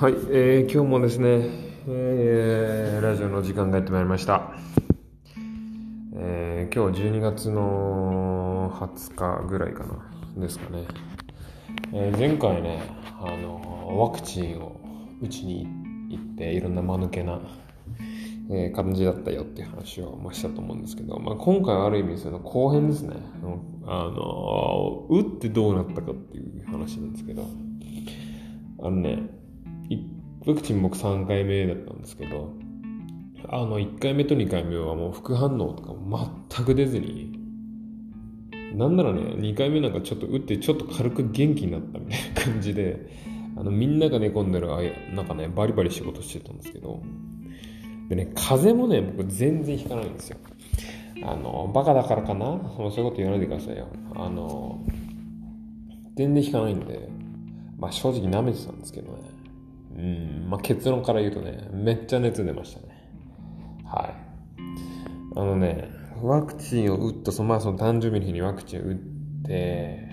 はい、えー、今日もですね、えー、ラジオの時間がやってまいりました。えー、今日12月の20日ぐらいかな、ですかね。えー、前回ね、あの、ワクチンを打ちに行って、いろんな間抜けな、えー、感じだったよっていう話を、ましたと思うんですけど、まあ、今回はある意味その後編ですね。あの、打ってどうなったかっていう話なんですけど、あのね、ワクチン僕3回目だったんですけど、あの、1回目と2回目はもう副反応とか全く出ずに、なんならね、2回目なんかちょっと打ってちょっと軽く元気になったみたいな感じで、あの、みんなが寝込んでるなんかね、バリバリ仕事してたんですけど、でね、風邪もね、僕全然ひかないんですよ。あの、バカだからかな？そういうこと言わないでくださいよ。あの、全然ひかないんで、まあ正直舐めてたんですけどね。うん、まあ、結論から言うとね、めっちゃ熱出ましたね。はい。あのね、ワクチンを打った、そのまあその誕生日の日にワクチンを打って、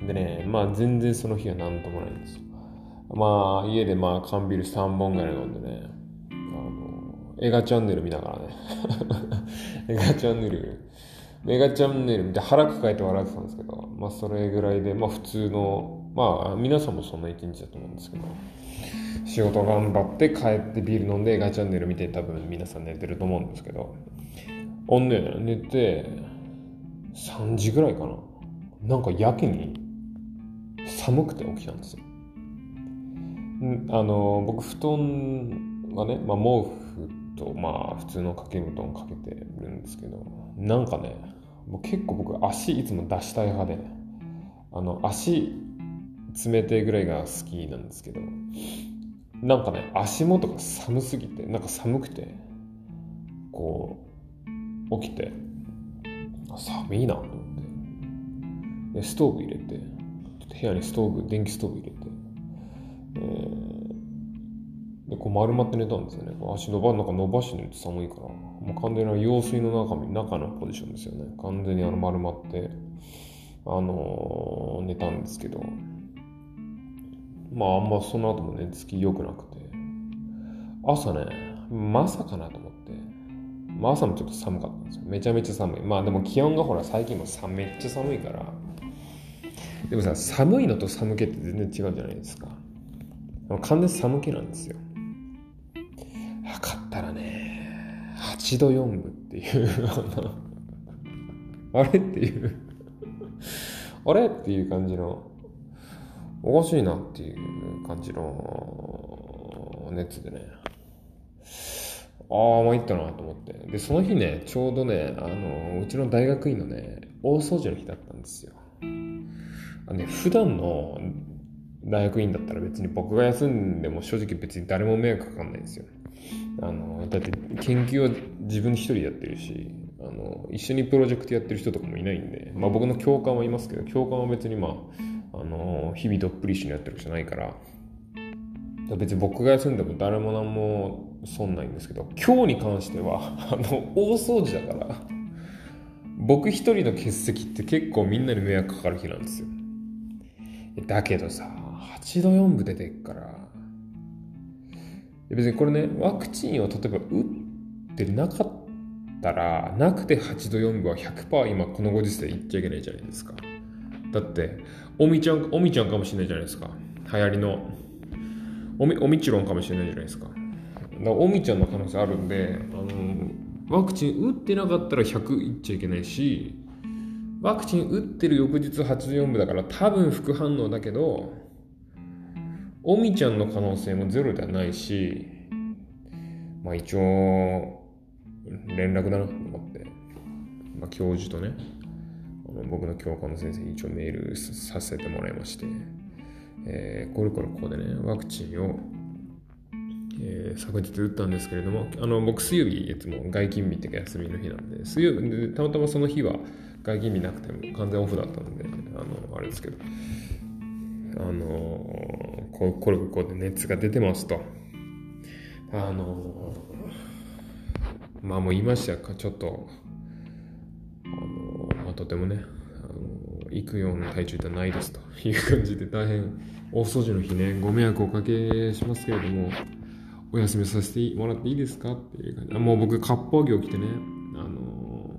でね、まあ全然その日は何ともないんですよ。まあ家でまあ缶ビール3本ぐらい飲んでね、あの、映画チャンネル見ながらね、映画チャンネル、映画チャンネル見て腹抱えて笑ってたんですけど、まあそれぐらいで、まあ普通の、まあ皆さんもそんな一日だと思うんですけど、仕事頑張って帰ってビール飲んで映画チャンネル見て多分皆さん寝てると思うんですけどおんね寝て3時ぐらいかな。なんかやけに寒くて起きたんですよ。あの僕布団はね、まあ、毛布とまあ普通の掛け布団かけてるんですけどなんかねもう結構僕足いつも出したい派であの足冷てぐらいが好きなんですけどなんかね足元が寒すぎてなんか寒くてこう起きて寒いなと思って。でストーブ入れて部屋にストーブ電気ストーブ入れて、えー、でこう丸まって寝たんですよね。足伸ばなんか伸ばして寝て寒いからもう完全な用水の中中のポジションですよね。完全にあの丸まってあのー、寝たんですけどまああんまその後もね、月良くなくて、朝ね、まさかなと思って、まあ朝もちょっと寒かったんですよ。めちゃめちゃ寒い。まあでも気温がほら最近もさめっちゃ寒いから、でもさ、寒いのと寒気って全然違うじゃないですか。完全寒気なんですよ。測ったらね、8度4分っていうあれっていうあれっていう感じのおかしいなっていう感じの熱でね。ああ、参ったなと思って。で、その日ね、ちょうどね、あの、うちの大学院のね、大掃除の日だったんですよ。あのね、普段の大学院だったら別に僕が休んでも正直別に誰も迷惑かかんないんですよ。あの、だって研究は自分一人でやってるし、あの、一緒にプロジェクトやってる人とかもいないんで、まあ僕の教官はいますけど、教官は別にまあ、あの日々どっぷり一緒にやってるわけじゃないから。別に僕が休んでも誰も何も損ないんですけど今日に関しては あの大掃除だから僕一人の欠席って結構みんなに迷惑かかる日なんですよ。だけどさ8度4分出てっから。別にこれねワクチンを例えば打ってなかったらなくて8度4分は100%今このご時世言っちゃいけないじゃないですか。だって、おみちゃん、おみちゃんかもしれないじゃないですか。流行りの。おみ、おみちろんかもしれないじゃないですか。だからおみちゃんの可能性あるんで、あの、ワクチン打ってなかったら100いっちゃいけないし、ワクチン打ってる翌日84部だから多分副反応だけど、おみちゃんの可能性もゼロではないし、まあ一応、連絡だなと思って、まあ教授とね、僕の教科の先生に一応メールさせてもらいまして、えー、これこれここでね、ワクチンを、えー、昨日打ったんですけれども、あの僕水曜日いつも外勤日っていうか休みの日なんで、水曜日でたまたまその日は外勤日なくても完全オフだったんで、あの、あれですけど、あのここれここで熱が出てますと。あのまあもう言いましたか、ちょっと、とてもね、あの行くような体調ではないですと。いう感じで大変大掃除の日ねご迷惑をおかけしますけれどもお休みさせてもらっていいですかっていう感じ。もう僕割烹着を着てねあの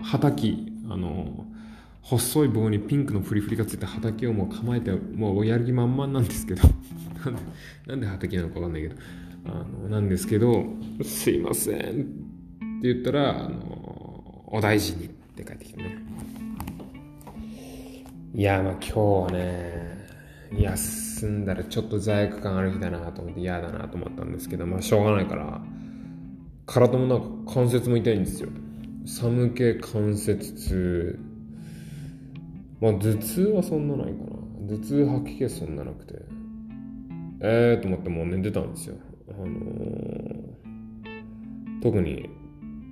ー、畑あの、細い棒にピンクのフリフリがついた畑をもう構えてもうやる気満々なんですけど。なんでなんで畑なのかわかんないけど。あのなんですけどすいませんって言ったらあのお大事に。っ帰ってきてねいやまあ今日はね休んだらちょっと罪悪感ある日だなと思って嫌だなと思ったんですけど、まあしょうがないから、体もなんか関節も痛いんですよ。寒気関節痛。まあ頭痛はそんなないかな。頭痛吐き気そんななくて。えーと思ってもう寝てたんですよ。あのー、特に、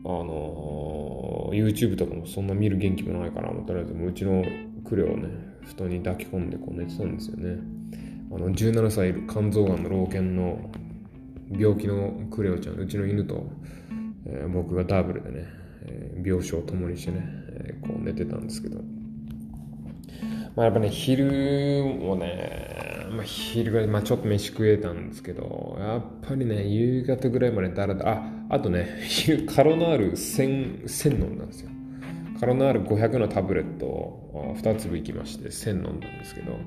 あのー、YouTube とかもそんな見る元気もないから、とりあえずうちのクレをね、布団に抱き込んでこう寝てたんですよね。あの17歳いる肝臓がんの老犬の病気のクレオちゃんうちの犬と、えー、僕がダブルでね、えー、病床を共にしてね、えー、こう寝てたんですけど。まあやっぱね昼もね、まあ、昼ぐらい、まあ、ちょっと飯食えたんですけどやっぱりね夕方ぐらいまでだらだああとね カロナール1000 1000飲んだんですよ。カロナール500のタブレットを2粒いきまして1000飲んだんですけど、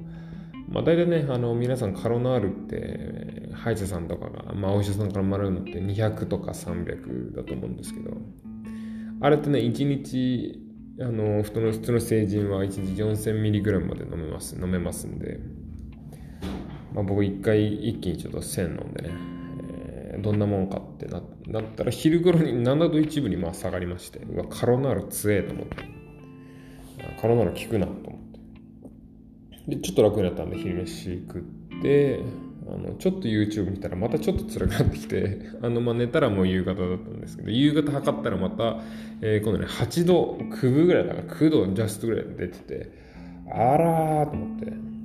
まあ、大体ねあの皆さんカロナールって歯医者さんとかが、まあ、お医者さんからもらうのって200とか300だと思うんですけどあれってね1日あの普通の普通の成人は1日 4000mg まで飲めます飲めますんで、まあ、僕1回一気にちょっと1000飲んでね。どんなもんかってななったら昼頃に7度1分にまあ下がりまして。うわカロナール強えと思って。カロナール効くなと思って。でちょっと楽になったんで昼飯食って。あのちょっと YouTube 見たらまたちょっと辛くなってきて あのまあ寝たらもう夕方だったんですけど夕方測ったらまた、えー、今度ね8度9分ぐらいだから9度ジャストぐらい出ててあらーと思って。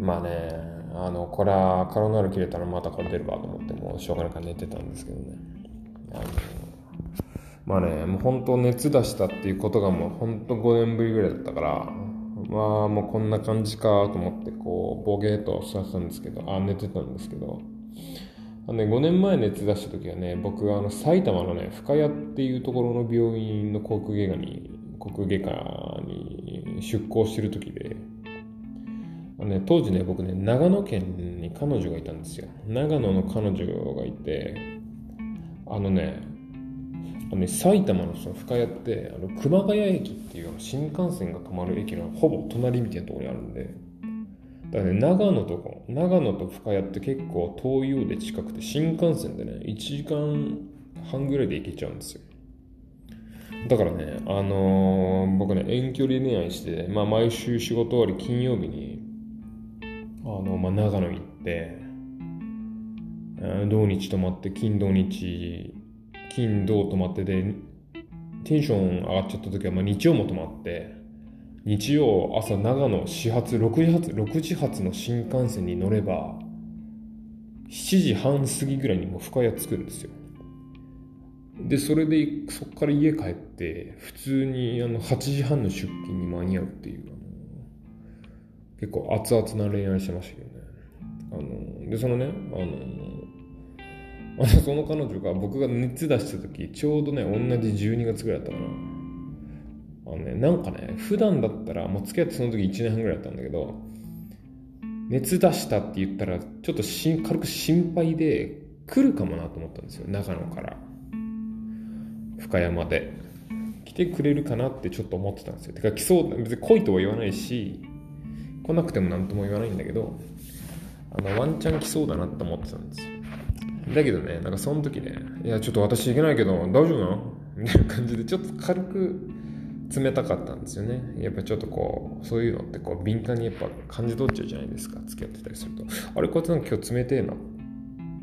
まあねあのこれはカロナール切れたらまたこれ出るわと思ってもうしょうがないから寝てたんですけどね。あのまあねもう本当熱出したっていうことがもう本当5年ぶりぐらいだったからまあもうこんな感じかと思ってこうボゲーと座ったんですけどあ寝てたんですけどあのね、5年前熱出した時はね僕はあの埼玉のね深谷っていうところの病院の航空外科に航空外科に出向してる時であのね、当時ね、僕ね、長野県に彼女がいたんですよ。長野の彼女がいて、あのね、あの埼玉のその深谷ってあの熊谷駅っていう新幹線が止まる駅のほぼ隣みたいなところにあるんで、だからね、長野とか、長野と深谷って結構遠いようで近くて、新幹線でね、1時間半ぐらいで行けちゃうんですよ。だからね、あのー、僕ね、遠距離恋愛して、まあ毎週仕事終わり金曜日に、あの、まあ、長野行って、土日泊まって、金土日、金土泊まってで、テンション上がっちゃった時は、まあ、日曜も泊まって、日曜朝長野始発6時発6時発の新幹線に乗れば7時半過ぎぐらいにもう深谷着くんですよでそれでそこから家帰って普通にあの8時半の出勤に間に合うっていう結構熱々な恋愛してましたけどね。あの、で、そのね、あの、あのその彼女が僕が熱出した時、ちょうどね、同じ12月ぐらいだったかな。あのね、なんかね、普段だったら、もう付き合ってその時1年半ぐらいだったんだけど、熱出したって言ったら、ちょっとし軽く心配で来るかもなと思ったんですよ、長野から。深山で。来てくれるかなってちょっと思ってたんですよ。てか来そう、別に来いとは言わないし、来なくても何とも言わないんだけどあのワンチャン来そうだなって思ってたんですよだけどねなんかその時ねいやちょっと私行けないけど大丈夫なの？みたいな感じでちょっと軽く冷たかったんですよね。やっぱちょっとこうそういうのってこう敏感にやっぱ感じ取っちゃうじゃないですか。付き合ってたりすると。あれこいつなんか今日冷てえなっ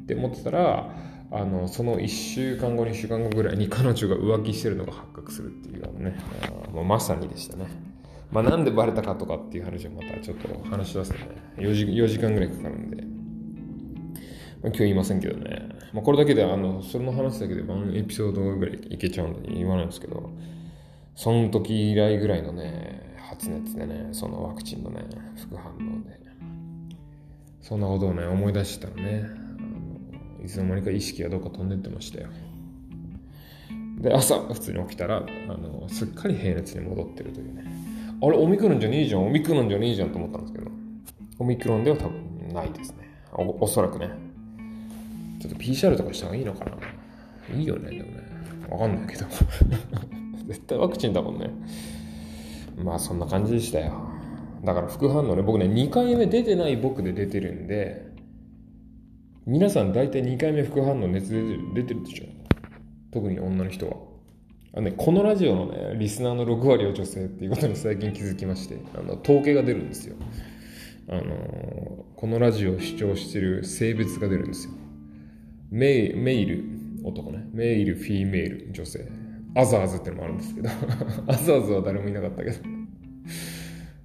て思ってたらあのその1週間後2週間後ぐらいに彼女が浮気してるのが発覚するっていうのね。もうまさにでしたね。まあ、なんでバレたかとかっていう話をまたちょっと話し出すとね、4時 ,4 時間ぐらいかかるんで、今日言いませんけどね、まあ、これだけで、あの、それの話だけでワンエピソードぐらいいけちゃうんで言わないんですけど、その時以来ぐらいのね発熱でねそのワクチンのね副反応で。そんなことをね思い出したらねあのいつの間にか意識がどっか飛んでってましたよ。で朝普通に起きたらあのすっかり平熱に戻ってるというね。あれオミクロンじゃねえじゃんオミクロンじゃねえじゃんと思ったんですけど。オミクロンでは多分ないですね。おおそらくね。ちょっと PCR とかした方がいいのかな。いいよねでもね。わかんないけど。絶対ワクチンだもんね。まあそんな感じでしたよ。だから副反応ね僕ね2回目出てない僕で出てるんで皆さん大体2回目副反応熱出てる出てるでしょ。特に女の人は。あのね、このラジオのね、リスナーの6割は女性っていうことに最近気づきまして、あの統計が出るんですよ。あのこのラジオを視聴してる性別が出るんですよ。メイメイル、男ね。メイル、フィーメール、女性。アザーズってのもあるんですけど、アザーズは誰もいなかったけど。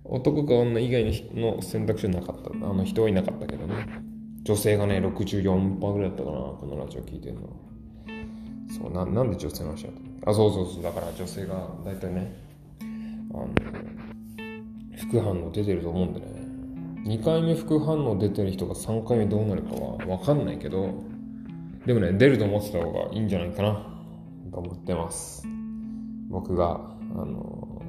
男か女以外の選択肢はなかった。あの人はいなかったけどね。女性がね、64%ぐらいだったかな、このラジオ聞いてるの。そうな、なんで女性の話だった？あ、そうそうそう。だから女性が大体ね、あの、副反応出てると思うんでね。2回目副反応出てる人が3回目どうなるかは分かんないけど、でもね、出ると思ってた方がいいんじゃないかな、と思ってます。僕が、あの、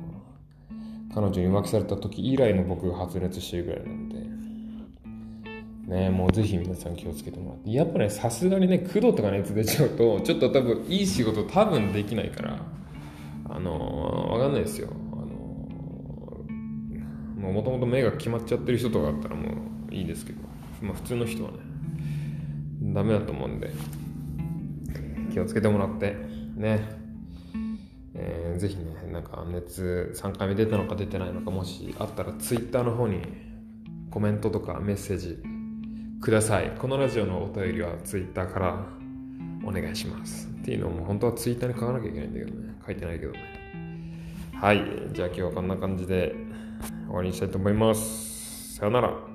彼女に浮気された時以来の僕が発熱してるぐらいなんで、ね、もうぜひ皆さん気をつけてもらって。やっぱね、さすがにね、9度とか熱出ちゃうと、ちょっと多分いい仕事多分できないから、あの、わかんないですよ。あの、もともと目が決まっちゃってる人とかだったらもういいですけど、まあ普通の人はね、ダメだと思うんで、気をつけてもらって、ね、えー、ぜひね、なんか熱3回目出たのか出てないのか、もしあったら Twitter の方にコメントとかメッセージください。このラジオのお便りは Twitter からお願いします。っていうのも本当は Twitter に書かなきゃいけないんだけどね。書いてないけどね。はい。じゃあ今日はこんな感じで終わりにしたいと思います。さよなら。